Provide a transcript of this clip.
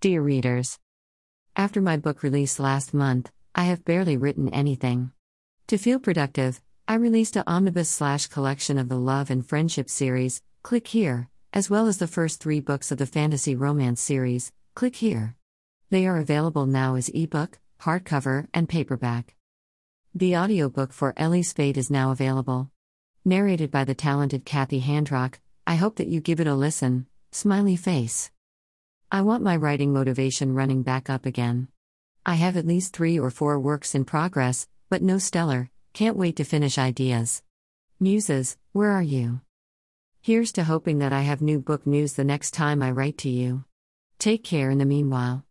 Dear readers, after my book release last month, I have barely written anything. To feel productive, I released a omnibus slash collection of the Love and Friendship series, Click Here, as well as the first three books of the fantasy romance series, Click Here. They are available now as ebook, hardcover, and paperback. The audiobook for Ellie's Fate is now available. Narrated by the talented Kathy Handrock, I hope that you give it a listen. Smiley face. I want my writing motivation running back up again. I have at least three or four works in progress, but no stellar, can't wait to finish ideas. Muses, where are you? Here's to hoping that I have new book news the next time I write to you. Take care in the meanwhile.